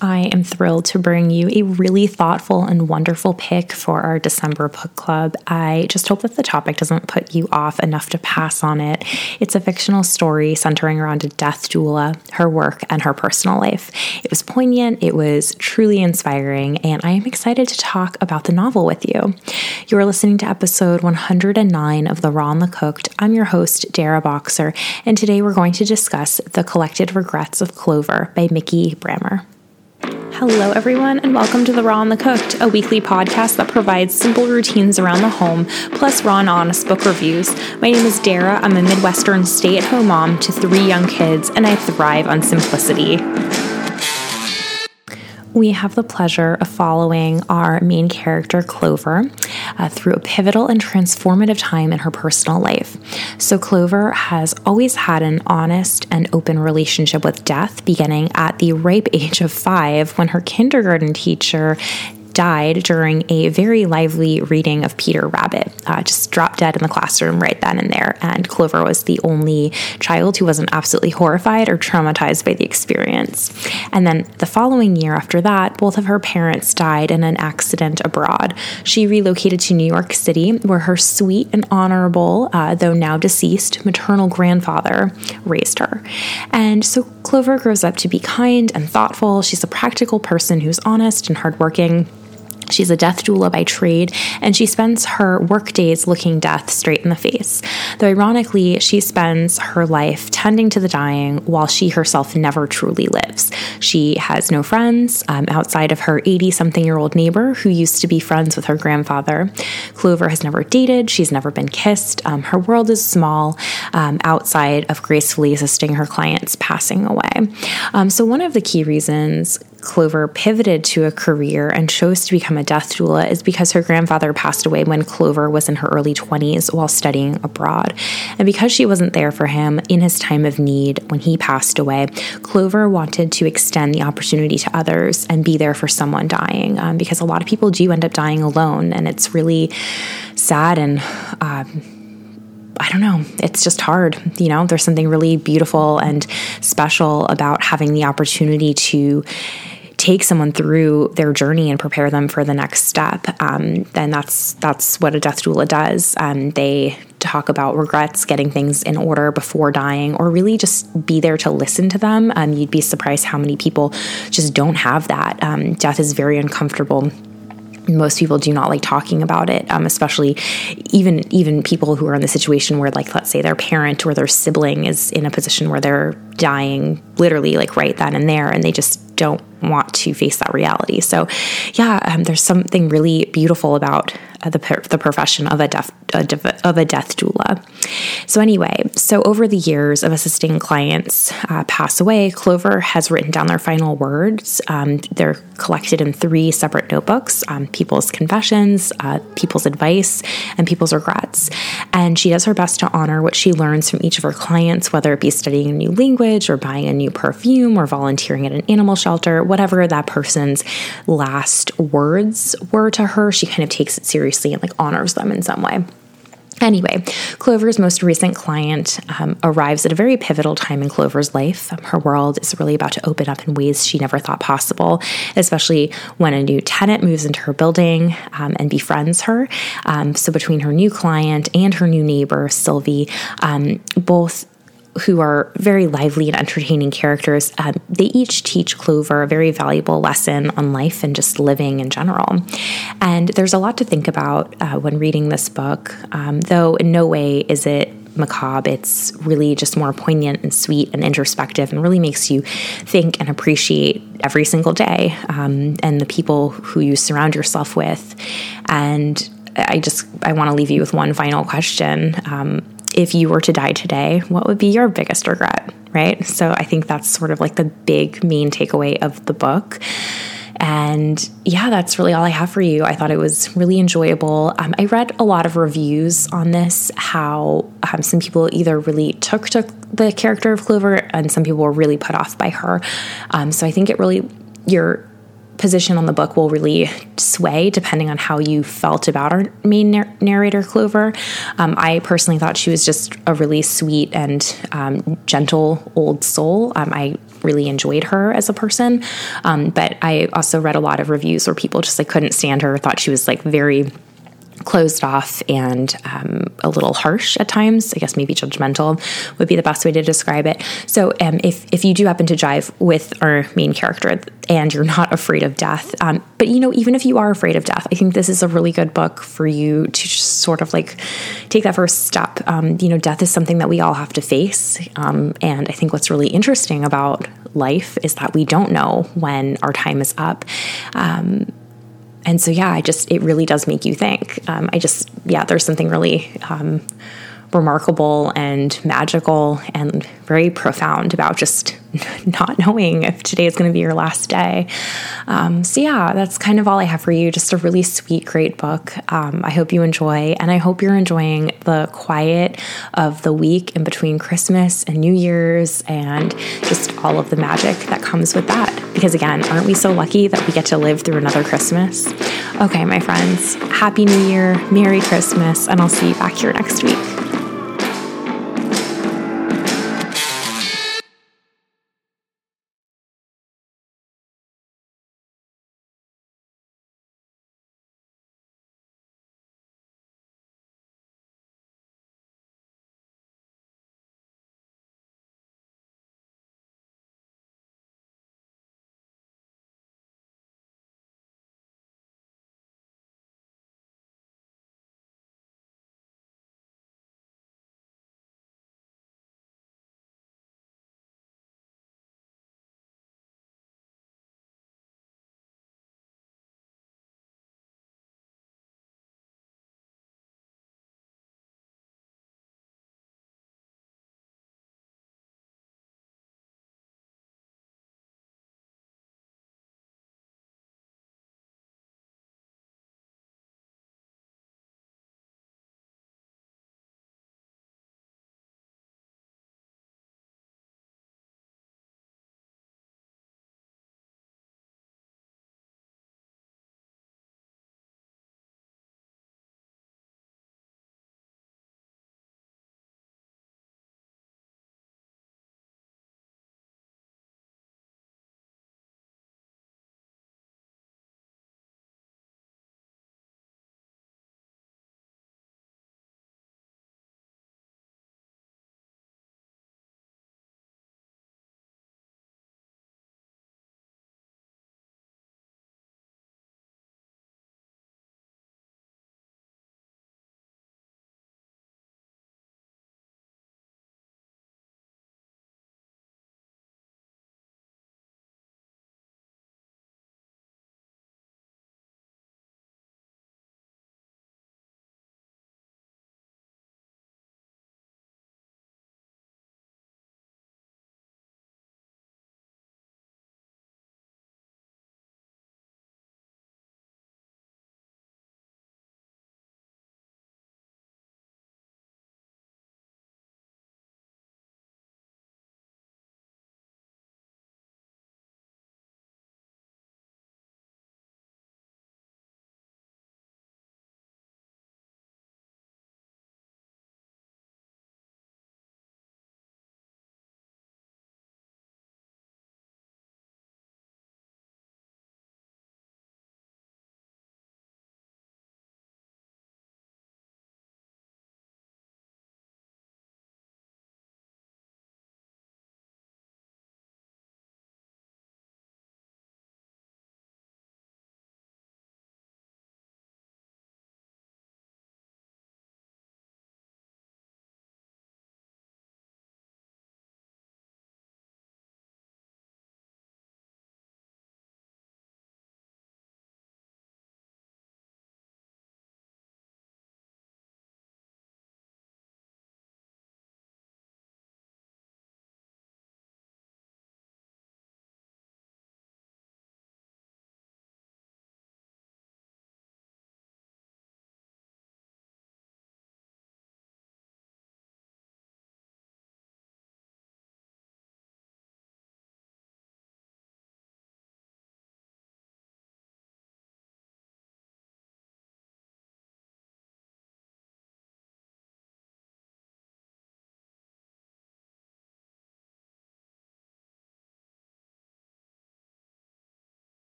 I am thrilled to bring you a really thoughtful and wonderful pick for our December book club. I just hope that the topic doesn't put you off enough to pass on it. It's a fictional story centering around a death doula, her work, and her personal life. It was poignant, it was truly inspiring, and I am excited to talk about the novel with you. You are listening to episode 109 of The Raw and the Cooked. I'm your host, Dara Boxer, and today we're going to discuss The Collected Regrets of Clover by Mikki Brammer. Hello, everyone, and welcome to The Raw and the Cooked, a weekly podcast that provides simple routines around the home, plus raw and honest book reviews. My name is Dara. I'm a Midwestern stay at home mom to three young kids, and I thrive on simplicity we have the pleasure of following our main character, Clover, uh, through a pivotal and transformative time in her personal life. So, Clover has always had an honest and open relationship with death, beginning at the ripe age of five when her kindergarten teacher died during a very lively reading of Peter Rabbit. Uh, just dropped dead in the classroom right then and there. And Clover was the only child who wasn't absolutely horrified or traumatized by the experience. And then the following year after that, both of her parents died in an accident abroad. She relocated to New York City, where her sweet and honorable, uh, though now deceased, maternal grandfather raised her. And so Clover grows up to be kind and thoughtful. She's a practical person who's honest and hardworking. She's a death doula by trade, and she spends her work days looking death straight in the face. Though ironically, she spends her life tending to the dying while she herself never truly lives. She has no friends um, outside of her 80 something year old neighbor who used to be friends with her grandfather. Clover has never dated, she's never been kissed. Um, her world is small um, outside of gracefully assisting her clients passing away. Um, so, one of the key reasons Clover pivoted to a career and chose to become a death doula is because her grandfather passed away when Clover was in her early 20s while studying abroad. And because she wasn't there for him in his time of need when he passed away, Clover wanted to extend the opportunity to others and be there for someone dying um, because a lot of people do end up dying alone. And it's really sad and. Um, I don't know, it's just hard. You know, there's something really beautiful and special about having the opportunity to take someone through their journey and prepare them for the next step. Um, then that's that's what a death doula does. Um, they talk about regrets, getting things in order before dying, or really just be there to listen to them. Um, you'd be surprised how many people just don't have that. Um, death is very uncomfortable most people do not like talking about it um, especially even even people who are in the situation where like let's say their parent or their sibling is in a position where they're dying literally like right then and there and they just don't want to face that reality. So yeah um, there's something really beautiful about the, the profession of a death of a death doula. So anyway, so over the years of assisting clients uh, pass away, Clover has written down their final words. Um, they're collected in three separate notebooks: um, people's confessions, uh, people's advice, and people's regrets. And she does her best to honor what she learns from each of her clients, whether it be studying a new language or buying a new perfume or volunteering at an animal shelter, whatever that person's last words were to her. She kind of takes it seriously seriously and like honors them in some way. Anyway, Clover's most recent client um, arrives at a very pivotal time in Clover's life. Her world is really about to open up in ways she never thought possible, especially when a new tenant moves into her building um, and befriends her. Um, so, between her new client and her new neighbor, Sylvie, um, both who are very lively and entertaining characters, um, they each teach Clover a very valuable lesson on life and just living in general. And there's a lot to think about uh, when reading this book, um, though in no way is it macabre. It's really just more poignant and sweet and introspective and really makes you think and appreciate every single day um, and the people who you surround yourself with. And I just I want to leave you with one final question. Um, if you were to die today, what would be your biggest regret, right? So I think that's sort of like the big main takeaway of the book. And yeah, that's really all I have for you. I thought it was really enjoyable. Um, I read a lot of reviews on this, how um, some people either really took to the character of Clover and some people were really put off by her. Um, so I think it really, your position on the book will really sway depending on how you felt about our main narrator, Clover. Um, I personally thought she was just a really sweet and um, gentle old soul. Um, I really enjoyed her as a person. Um, but I also read a lot of reviews where people just like couldn't stand her, thought she was like very closed off and um, a little harsh at times. I guess maybe judgmental would be the best way to describe it. So, um, if if you do happen to jive with our main character and you're not afraid of death, um, but you know, even if you are afraid of death, I think this is a really good book for you to just sort of like take that first step. Um, you know, death is something that we all have to face, um, and I think what's really interesting about life is that we don't know when our time is up. And so yeah i just it really does make you think um, i just yeah there's something really um, remarkable and magical and very profound about just not knowing if today is going to be your last day. Um, so, yeah, that's kind of all I have for you. Just a really sweet, great book. Um, I hope you enjoy, and I hope you're enjoying the quiet of the week in between Christmas and New Year's and just all of the magic that comes with that. Because, again, aren't we so lucky that we get to live through another Christmas? Okay, my friends, Happy New Year, Merry Christmas, and I'll see you back here next week.